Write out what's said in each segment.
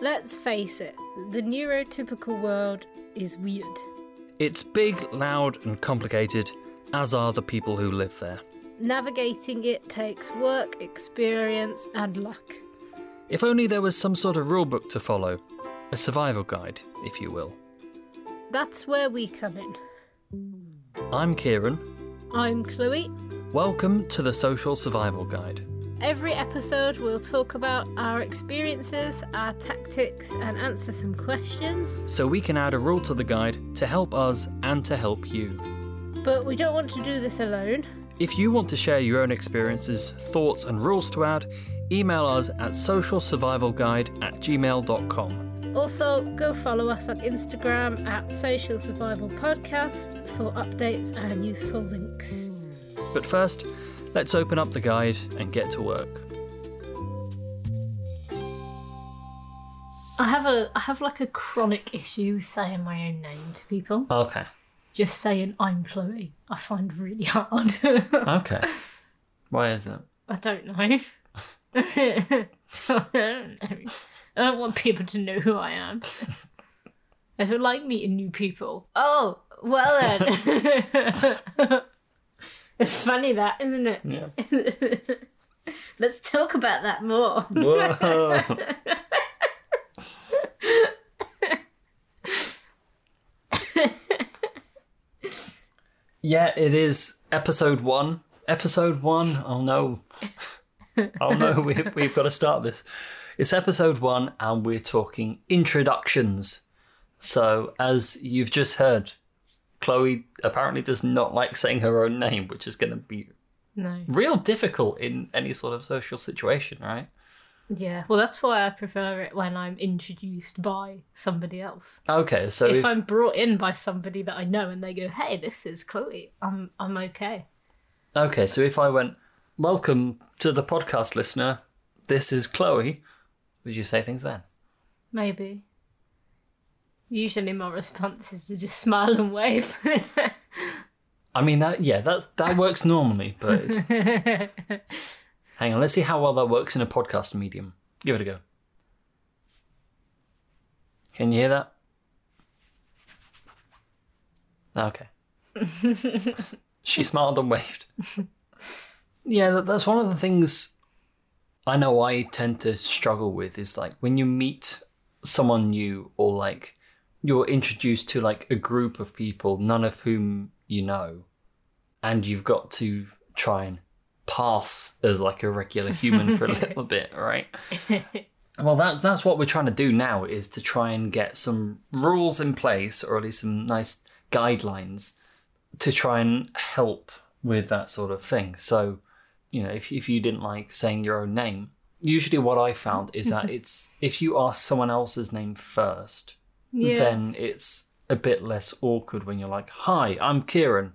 Let's face it, the neurotypical world is weird. It's big, loud, and complicated, as are the people who live there. Navigating it takes work, experience, and luck. If only there was some sort of rulebook to follow, a survival guide, if you will. That's where we come in. I'm Kieran. I'm Chloe. Welcome to the Social Survival Guide. Every episode, we'll talk about our experiences, our tactics, and answer some questions. So we can add a rule to the guide to help us and to help you. But we don't want to do this alone. If you want to share your own experiences, thoughts, and rules to add, email us at socialsurvivalguide at gmail.com. Also, go follow us on Instagram at Social Survival Podcast for updates and useful links. But first, let's open up the guide and get to work. I have a I have like a chronic issue saying my own name to people. Okay. Just saying I'm Chloe. I find really hard. Okay. Why is that? I don't know. I don't know. I don't want people to know who I am. I don't like meeting new people. Oh, well then. It's funny that, isn't it? Yeah. Let's talk about that more. Whoa. yeah, it is episode one. Episode one. Oh no. Oh no, we, we've got to start this. It's episode one, and we're talking introductions. So, as you've just heard, Chloe apparently does not like saying her own name, which is going to be No. real difficult in any sort of social situation, right? Yeah. Well, that's why I prefer it when I'm introduced by somebody else. Okay, so if if, I'm brought in by somebody that I know and they go, "Hey, this is Chloe," I'm I'm okay. okay, so if I went, "Welcome to the podcast, listener. This is Chloe," would you say things then? Maybe. Usually, my response is to just smile and wave. I mean that yeah, that's that works normally, but hang on, let's see how well that works in a podcast medium. Give it a go. Can you hear that? Ah, okay. she smiled and waved. yeah, that, that's one of the things I know I tend to struggle with is like when you meet someone new or like you're introduced to like a group of people, none of whom you know, and you've got to try and pass as like a regular human for a little bit, right? Well, that that's what we're trying to do now is to try and get some rules in place, or at least some nice guidelines to try and help with that sort of thing. So, you know, if if you didn't like saying your own name, usually what I found is that it's if you ask someone else's name first, yeah. then it's a bit less awkward when you're like, "Hi, I'm Kieran,"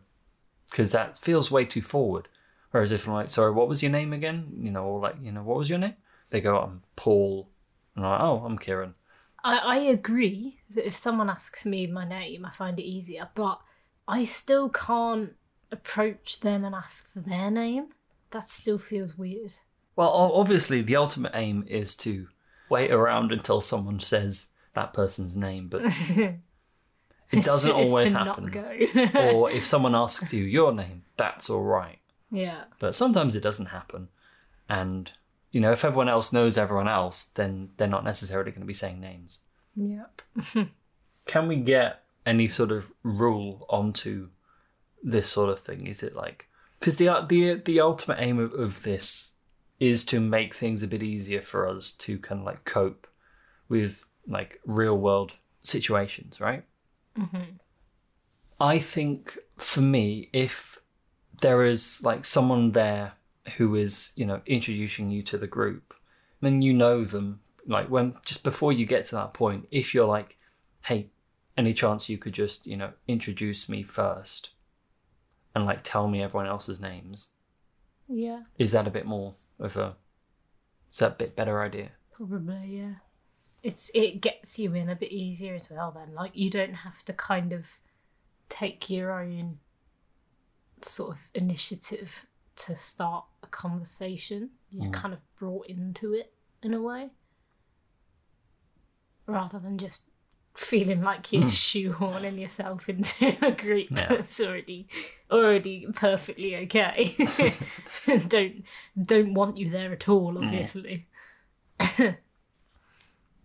because that feels way too forward. Whereas if I'm like, "Sorry, what was your name again?" You know, or like, you know, what was your name? They go, "I'm Paul," and I'm like, "Oh, I'm Kieran." I, I agree that if someone asks me my name, I find it easier, but I still can't approach them and ask for their name. That still feels weird. Well, obviously, the ultimate aim is to wait around until someone says that person's name, but it doesn't It's always to happen. Not go. or if someone asks you your name, that's all right. yeah. But sometimes it doesn't happen. And, you know, if everyone else knows everyone else, then they're not necessarily going to be saying names. Yep. Can we get any sort of rule onto this sort of thing? Is it like. Because the, the, the ultimate aim of, of this is to make things a bit easier for us to kind of like cope with like real world situations, right? Mm-hmm. I think for me, if there is like someone there who is, you know, introducing you to the group, then you know them. Like when just before you get to that point, if you're like, hey, any chance you could just, you know, introduce me first and like tell me everyone else's names, Yeah. is that a bit more of a is that a bit better idea? Probably, yeah. It's it gets you in a bit easier as well then. Like you don't have to kind of take your own sort of initiative to start a conversation. You're mm. kind of brought into it in a way. rather than just feeling like you're mm. shoehorning yourself into a group Yeah. that's already already perfectly okay. don't don't want you there at all, mm. obviously.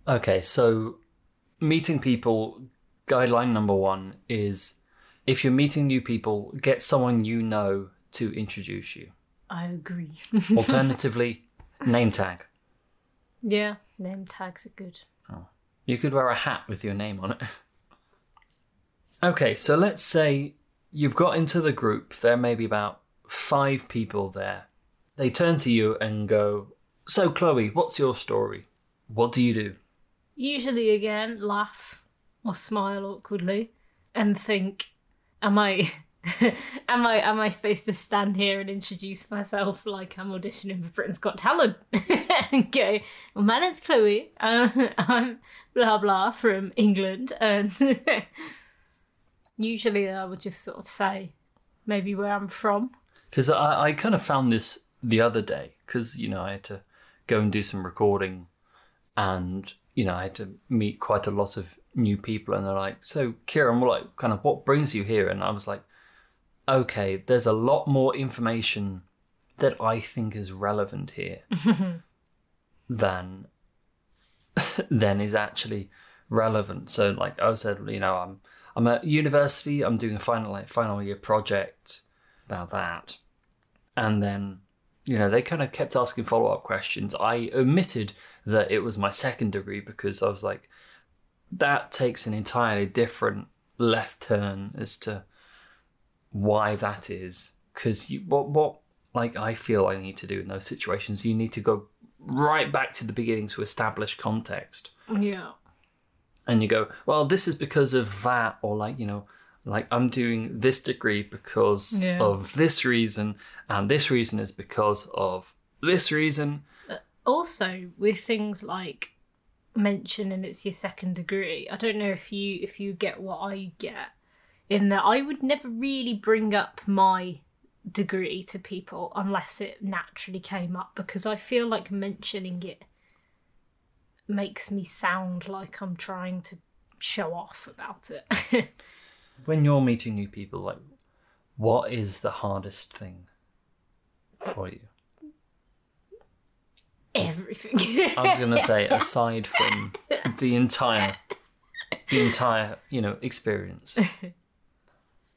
Okay, so meeting people, guideline number one is if you're meeting new people, get someone you know to introduce you. I agree. Alternatively, name tag. yeah, name tags are good. Oh. You could wear a hat with your name on it. Okay, so let's say you've got into the group, there may be about five people there. They turn to you and go, So, Chloe, what's your story? What do you do? Usually, again, laugh or smile awkwardly and think, "Am I, am I, am I supposed to stand here and introduce myself like I'm auditioning for Britain's Got Talent?" and go, "Well, my name's Chloe. Uh, I'm blah blah from England." And usually, I would just sort of say, maybe where I'm from. Because I, I kind of found this the other day, because, you know, I had to go and do some recording and, you know, I had to meet quite a lot of new people. And they're like, So, Kieran, what, like, kind of what brings you here? And I was like, Okay, there's a lot more information that I think is relevant here than than is actually relevant. So, like I said, you know, I'm I'm at university. I'm doing a final like, final year project about that, and then you know they kind of kept asking follow up questions. I omitted that it was my second degree because I was like, that takes an entirely different left turn as to why that is. Because you what what like I feel I need to do in those situations, you need to go right back to the beginning to establish context Yeah. and you go, well, this is because of that, or like, you know, like I'm doing this degree because Yeah. of this reason, and this reason is because of this reason. Uh, also with things like mentioning it's your second degree i don't know if you if you get what i get in that i would never really bring up my degree to people unless it naturally came up because i feel like mentioning it makes me sound like i'm trying to show off about it When you're meeting new people, like, what is the hardest thing for you? everything I was gonna say, aside from the entire, the entire, you know, experience.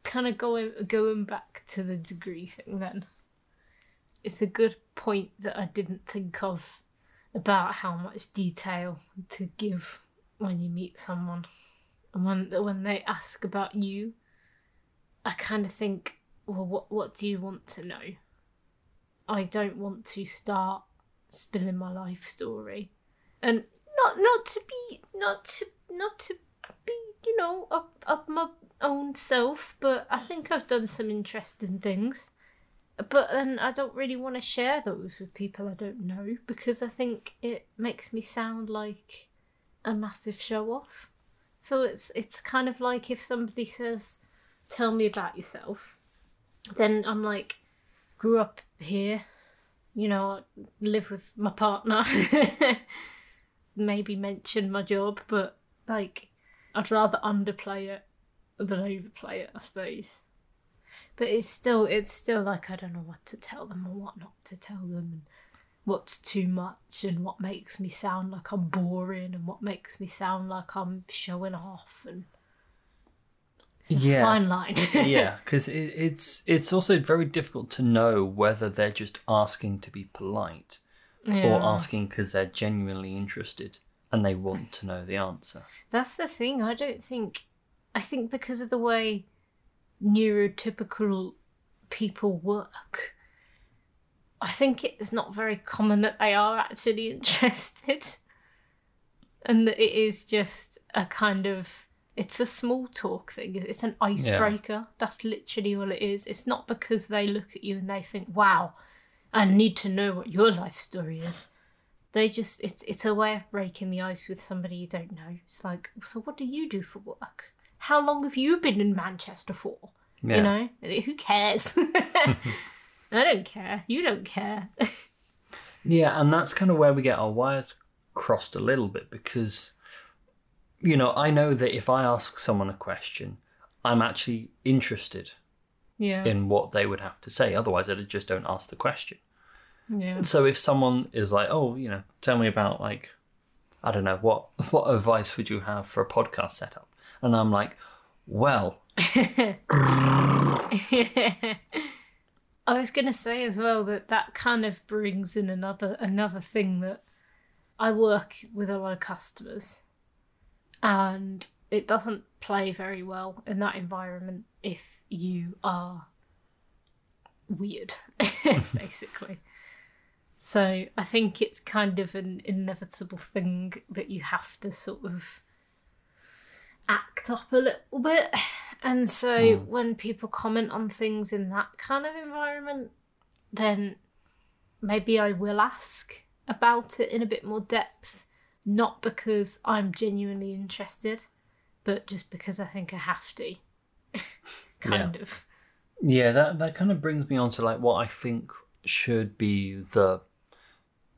kind of going going back to the degree thing then it's a good point that i didn't think of about how much detail to give when you meet someone and when when they ask about you i kind of think well what what do you want to know? I don't want to start spilling my life story. And not not to be not to not to be you know up up my own self but i think i've done some interesting things. But then i don't really want to share those with people i don't know because i think it makes me sound like a massive show off so it's it's kind of like if somebody says tell me about yourself then i'm like grew up here you know live with my partner maybe mention my job but like i'd rather underplay it than overplay it i suppose. But it's still it's still like i don't know what to tell them or what not to tell them what's too much and what makes me sound like i'm boring and what makes me sound like i'm showing off and it's a Yeah. fine line yeah, because it, it's it's also very difficult to know whether they're just asking to be polite or asking because they're genuinely interested and they want to know the answer. That's the thing. I don't think. I think because of the way neurotypical people work, I think it's not very common that they are actually interested. And that it is just a kind of. It's a small talk thing. It's an icebreaker. That's literally all it is. It's not because they look at you and they think, wow, I need to know what your life story is they just it's it's a way of breaking the ice with somebody you don't know. It's like, so what do you do for work? How long have you been in Manchester for? Yeah. You know, who cares? I don't care. You don't care. Yeah, and that's kind of where we get our wires crossed a little bit because you know, I know that if I ask someone a question, I'm actually interested Yeah. in what they would have to say. Otherwise, I just don't ask the question. Yeah. So if someone is like, "Oh, you know, tell me about like, I don't know, what what advice would you have for a podcast setup?" and I'm like, "Well, I was going to say as well that that kind of brings in another another thing that I work with a lot of customers, and it doesn't play very well in that environment if you are weird, basically. So I think it's kind of an inevitable thing that you have to sort of act up a little bit. And so hmm. when people comment on things in that kind of environment, then maybe I will ask about it in a bit more depth, not because I'm genuinely interested, but just because I think I have to. kind of. Yeah, that that kind of brings me on to like what I think should be the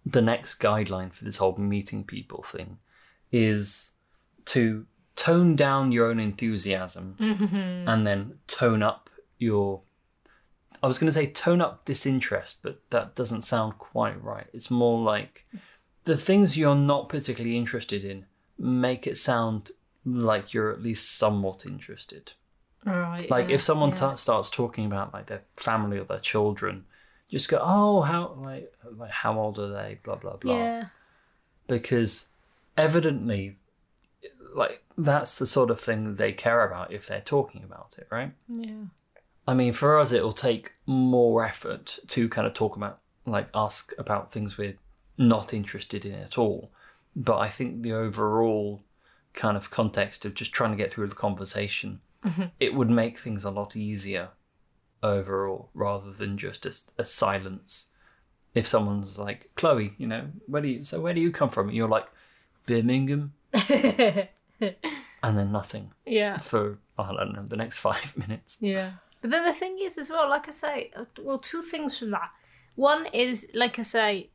the next guideline for this whole meeting people thing is to tone down your own enthusiasm mm-hmm. and then tone up your I was going to say tone up disinterest, but that doesn't sound quite right. It's more like the things you're not particularly interested in make it sound like you're at least somewhat interested. Right. Like yeah, if someone yeah. ta starts talking about like their family or their children, just go, "Oh, how like like how old are they?" Blah blah blah. Yeah. Because evidently, like that's the sort of thing they care about if they're talking about it, right? Yeah. I mean, for us, it'll take more effort to kind of talk about, like, ask about things we're not interested in at all. But I think the overall kind of context of just trying to get through the conversation, mm-hmm. it would make things a lot easier overall rather than just a, a silence. If someone's like, Chloe, you know, where do you, so where do you come from? And you're like, Birmingham, and then nothing yeah. for, I don't know, the next five minutes. Yeah. But then the thing is, as well, like I say, uh, well, two things from that. One is, like I say,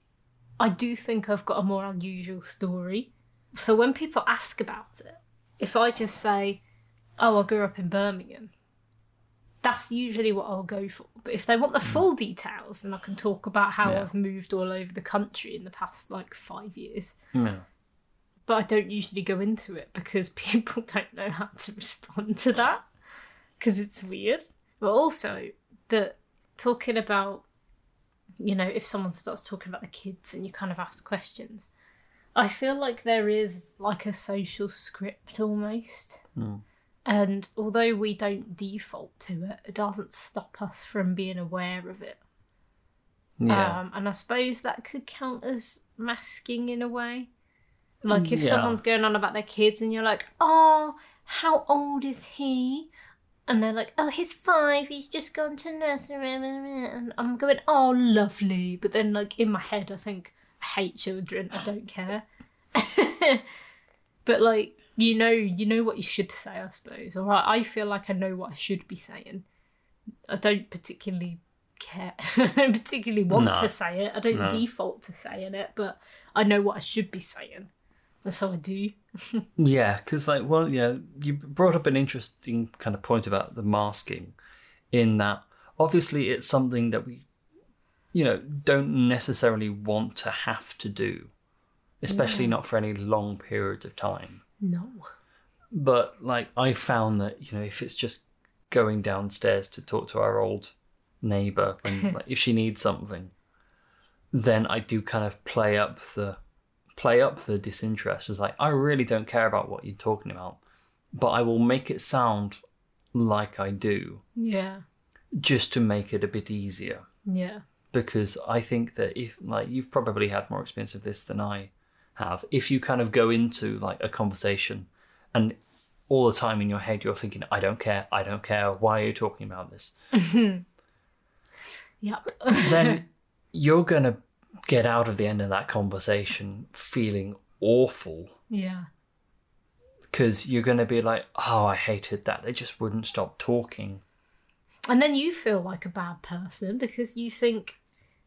I do think I've got a more unusual story. So when people ask about it, if I just say, oh, I grew up in Birmingham, that's usually what I'll go for. But if they want the full details, then I can talk about how Yeah. I've moved all over the country in the past like five years. Yeah. But I don't usually go into it because people don't know how to respond to that because it's weird. But also that talking about, you know, if someone starts talking about the kids and you kind of ask questions, I feel like there is like a social script almost. And although we don't default to it, it doesn't stop us from being aware of it. Yeah. Um, and I suppose that could count as masking in a way. Like if Yeah. someone's going on about their kids and you're like, oh, how old is he? And they're like, oh, he's five, he's just gone to nursery. And I'm going, oh, lovely. But then, like, in my head, I think, I hate children, I don't care. but, like, you know, you know what you should say, I suppose. Or I I feel like I know what I should be saying. I don't particularly care. I don't particularly want No. to say it. I don't No. default to saying it, but I know what I should be saying. And so I do. Yeah, because like, well, yeah, you brought up an interesting kind of point about the masking, in that obviously it's something that we, you know, don't necessarily want to have to do, especially not for any long periods of time. No. But like, I found that you know, if it's just going downstairs to talk to our old neighbor, and like, if she needs something, then I do kind of play up the play up the disinterest as like I really don't care about what you're talking about, but I will make it sound like I do Yeah. just to make it a bit easier Yeah. because I think that if like you've probably had more experience of this than I have, if you kind of go into like a conversation and all the time in your head you're thinking, I don't care, I don't care, why are you talking about this? Yep. then you're gonna get out of the end of that conversation feeling awful yeah. because you're gonna be like, Oh, I hated that. They just wouldn't stop talking. And then you feel like a bad person because you think,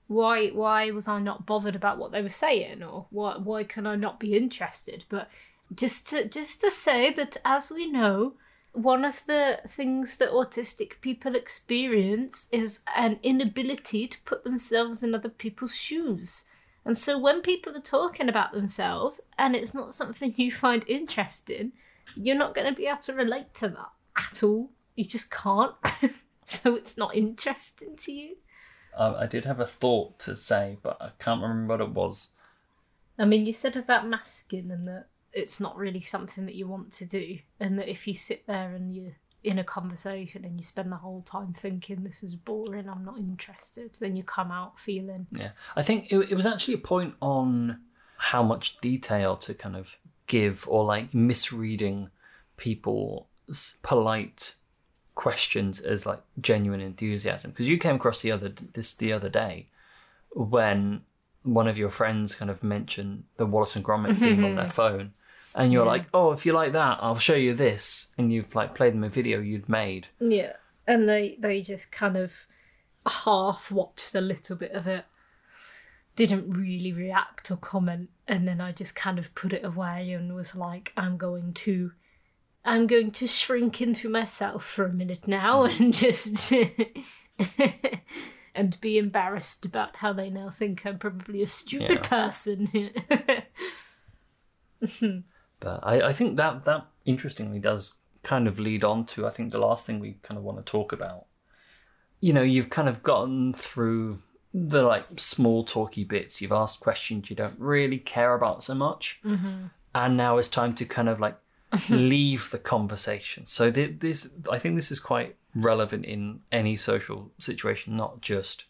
why why was I not bothered about what they were saying or why why can I not be interested? But just to just to say that as we know one of the things that autistic people experience is an inability to put themselves in other people's shoes. And so when people are talking about themselves and it's not something you find interesting you're not going to be able to relate to that at all. You just can't. So it's not interesting to you. Uh, I did have a thought to say, but I can't remember what it was. I mean, you said about masking and that it's not really something that you want to do, and that if you sit there and you're in a conversation and you spend the whole time thinking this is boring, I'm not interested, then you come out feeling Yeah, I think it, it was actually a point on how much detail to kind of give, or like misreading people's polite questions as like genuine enthusiasm. Because you came across the other this the other day when one of your friends kind of mentioned the Wallace and Gromit theme on their mm-hmm. phone. And you're like, oh, if you like that, I'll show you this. And you've like played them a video you'd made. Yeah, and they they just kind of half watched a little bit of it, didn't really react or comment, and then I just kind of put it away and was like, I'm going to. I'm going to shrink into myself for a minute now mm. and just and be embarrassed about how they now think I'm probably a stupid Yeah. person. But I, I think that that interestingly does kind of lead on to I think the last thing we kind of want to talk about. You know, you've kind of gotten through the like small talky bits. You've asked questions you don't really care about so much, mm-hmm. and now it's time to kind of like leave the conversation. So th- this, I think, this is quite relevant in any social situation, not just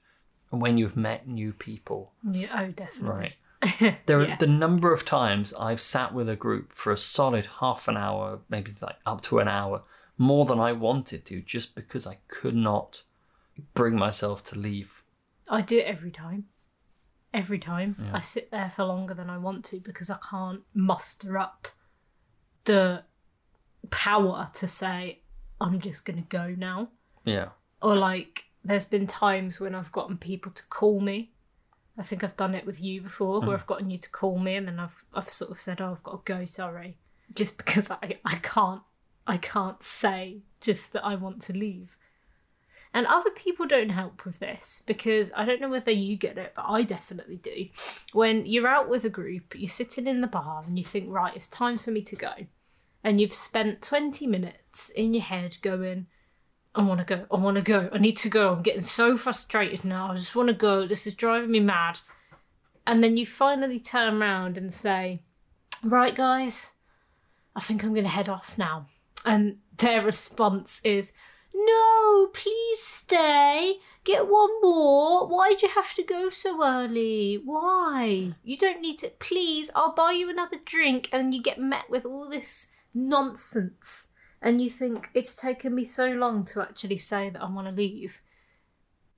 when you've met new people. yeah, oh, definitely. Right. There Yeah. are the number of times I've sat with a group for a solid half an hour, maybe like up to an hour, more than I wanted to, just because I could not bring myself to leave. I do it every time. Every time. I sit there for longer than I want to because I can't muster up the power to say, I'm just going to go now. Yeah. Or like, there's been times when I've gotten people to call me. I think I've done it with you before, where hmm. I've gotten you to call me and then I've I've sort of said, "Oh, I've got to go, sorry," just because I I can't I can't say just that I want to leave. And other people don't help with this because I don't know whether you get it, but I definitely do. When you're out with a group, you're sitting in the bar and you think, right, it's time for me to go. And you've spent 20 minutes in your head going, I want to go, I want to go, I need to go, I'm getting so frustrated now, I just want to go, this is driving me mad. And then you finally turn around and say, right, guys, I think I'm going to head off now. And their response is, no, please stay. Get one more. Why'd you have to go so early? Why? You don't need to. Please, I'll buy you another drink. And you get met with all this nonsense. And you think, it's taken me so long to actually say that I want to leave.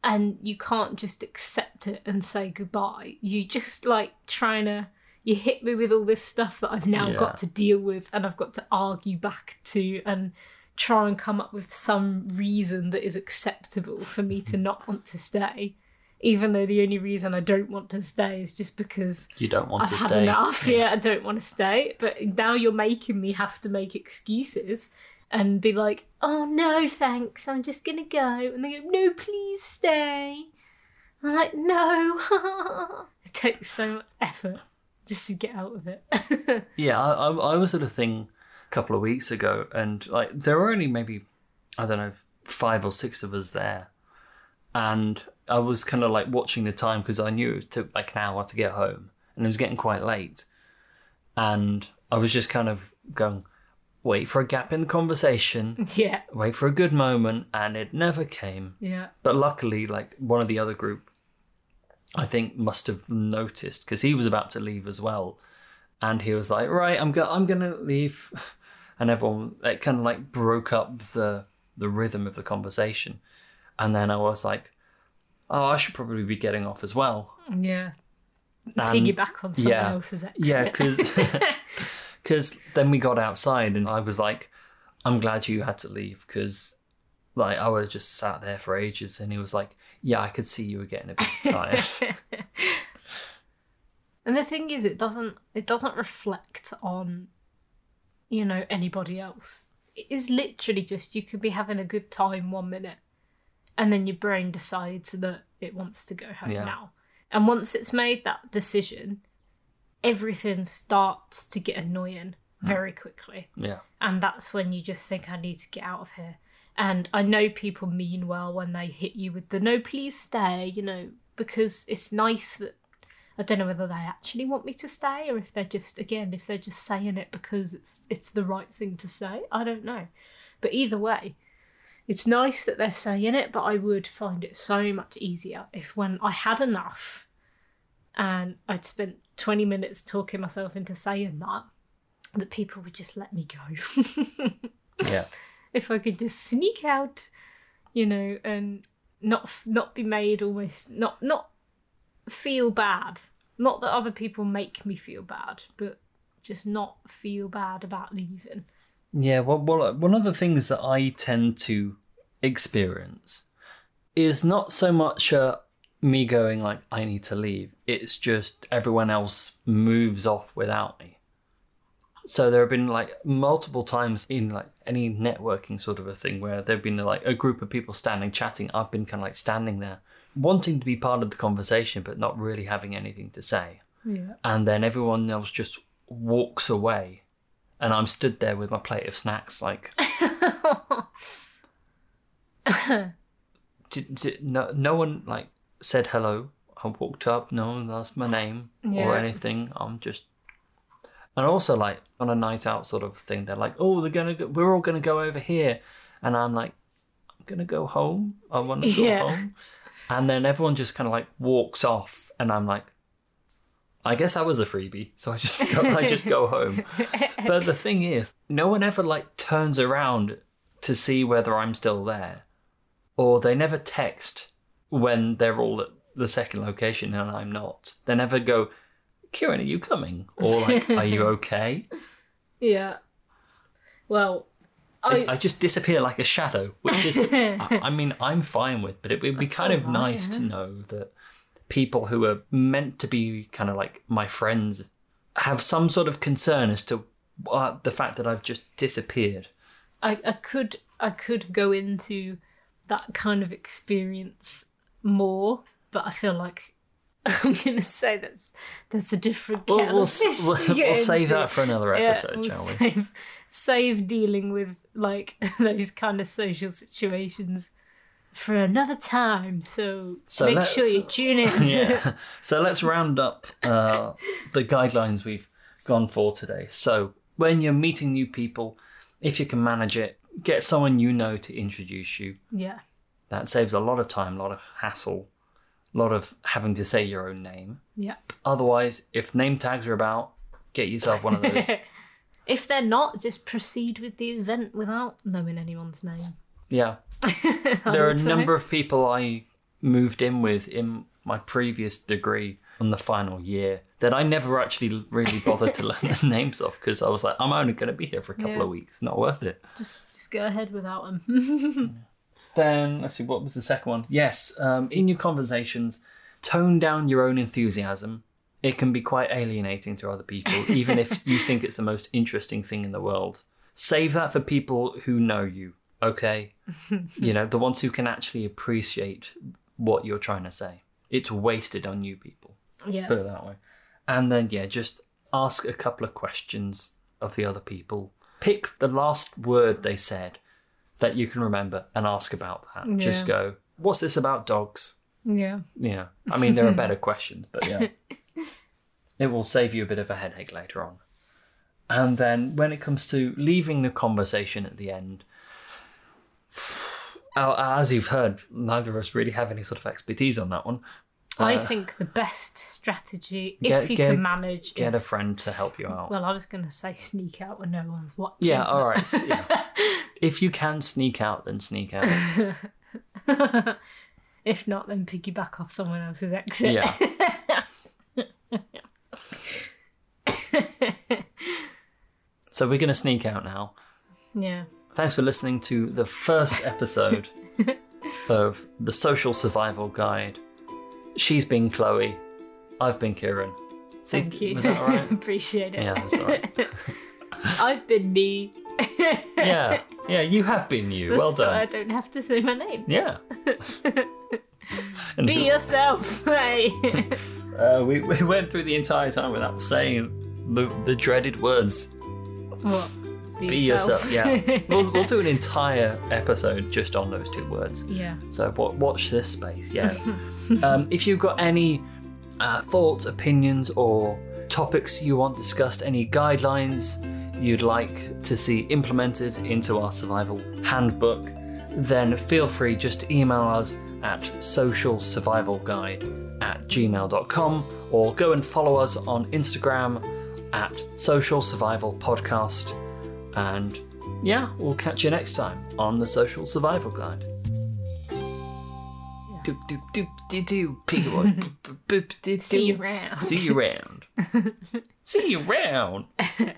And you can't just accept it and say goodbye. You just like trying to. You hit me with all this stuff that I've now Yeah. got to deal with and I've got to argue back to and try and come up with some reason that is acceptable for me to not want to stay. Even though the only reason I don't want to stay is just because You don't want I've to had stay. enough. Yeah. I don't want to stay. But now you're making me have to make excuses and be like, oh no, thanks, I'm just gonna go. And they go, no, please stay. I'm like, no. it takes so much effort just to get out of it. Yeah, I, I, I was at a thing a couple of weeks ago, and like there were only maybe I don't know five or six of us there, and I was kind of like watching the time because I knew it took like an hour to get home, and it was getting quite late, and I was just kind of going, wait for a gap in the conversation, yeah, wait for a good moment, and it never came. yeah. But luckily, like one of the other group, I think must have noticed because he was about to leave as well, and he was like, "Right, I'm go- I'm gonna leave," and everyone it kind of like broke up the the rhythm of the conversation, and then I was like, "Oh, I should probably be getting off as well." Yeah. And- Piggyback on someone yeah. else's exit. Yeah, because then we got outside, and I was like, "I'm glad you had to leave," because like I was just sat there for ages, and he was like, "Yeah, I could see you were getting a bit tired." And the thing is, it doesn't it doesn't reflect on you know, anybody else. It is literally just you could be having a good time one minute and then your brain decides that it wants to go home Yeah. now. And once it's made that decision, everything starts to get annoying very quickly. Yeah. And that's when you just think, I need to get out of here. And I know people mean well when they hit you with the no, please stay, you know, because it's nice that I don't know whether they actually want me to stay or if they're just again, if they're just saying it because it's it's the right thing to say. I don't know. But either way, it's nice that they're saying it, but I would find it so much easier if when I had enough and I'd spent 20 minutes talking myself into saying that, that people would just let me go. Yeah. if I could just sneak out, you know, and not not be made almost not not feel bad. Not that other people make me feel bad, but just not feel bad about leaving. Yeah, well, well, one of the things that I tend to experience is not so much uh, me going like I need to leave. It's just everyone else moves off without me. So there have been like multiple times in like any networking sort of a thing where there've been like a group of people standing chatting. I've been kind of like standing there, wanting to be part of the conversation but not really having anything to say Yeah. and then everyone else just walks away and i'm stood there with my plate of snacks like did, did, no, no one like said hello. I walked up no one asked my name or anything. I'm just and also like on a night out sort of thing they're like oh they're gonna go, we're all gonna go over here. And i'm like i'm gonna go home. I want to go Yeah. home. And then everyone just kind of like walks off and i'm like I guess I was a freebie, so I just go, I just go home. But the thing is, no one ever like turns around to see whether I'm still there, or they never text when they're all at the second location and I'm not. They never go, "Kieran, are you coming?" or like, "Are you okay?" Yeah. Well, I, I, just disappear like a shadow, which is, I, I mean, I'm fine with, but it would be That's kind of alright, nice to know that people who are meant to be kind of like my friends have some sort of concern as to uh, the fact that I've just disappeared. I, I could I could go into that kind of experience more, but I feel like I'm gonna say that's that's a different We'll, we'll, of fish s- we'll, we'll save that for another Yeah, episode, we'll shall we? save, save dealing with like those kind of social situations for another time. So, So make sure you tune in. yeah. So let's round up uh, the guidelines we've gone for today. So when you're meeting new people, if you can manage it, get someone you know to introduce you. yeah. That saves a lot of time, a lot of hassle, a lot of having to say your own name. Yep. Otherwise, if name tags are about, get yourself one of those. if they're not, just proceed with the event without knowing anyone's name. yeah. There are a number of people I moved in with in my previous degree on the final year that I never actually really bothered to learn the names of because I was like, I'm only going to be here for a couple Yeah. of weeks. Not worth it. Just just go ahead without them. Then let's see, what was the second one? Yes, um, in your conversations, tone down your own enthusiasm. It can be quite alienating to other people, even if you think it's the most interesting thing in the world. Save that for people who know you, okay? you know, the ones who can actually appreciate what you're trying to say. It's wasted on you people, yeah. put it that way. And then, yeah, just ask a couple of questions of the other people. Pick the last word they said that you can remember and ask about that. Just go, what's this about dogs? yeah. Yeah. I mean, there are better questions, but yeah. it will save you a bit of a headache later on. And then when it comes to leaving the conversation at the end, uh, as you've heard, neither of us really have any sort of expertise on that one. I Uh, think the best strategy, if get- you get- can manage, Get is a friend to help you out. Well, I was going to say sneak out when no one's watching. Yeah, all right. yeah. If you can sneak out, then sneak out. if not, then piggyback off someone else's exit. Yeah. so we're going to sneak out now. yeah. Thanks for listening to the first episode of the Social Survival Guide. She's been Chloe. I've been Kieran. See, Thank you. Was that all right? Appreciate it. Yeah, that's all right. I've been me. Yeah, yeah, you have been you. Well done. So I don't have to say my name. Yeah. Be yourself. Hey. uh, we, we went through the entire time without saying the, the dreaded words. what? Be yourself. Yeah. we'll, we'll do an entire episode just on those two words. yeah. So wa- watch this space, yeah. um, if you've got any uh, thoughts, opinions, or topics you want discussed, any guidelines you'd like to see implemented into our survival handbook, then feel free just to email us at socialsurvivalguide at gmail.com or go and follow us on Instagram at social survival podcast. And yeah, we'll catch you next time on the Social Survival Guide. Doop doop doop doo doo Peekaboo boop boop boop doo See you doo. around. See you around. See you around.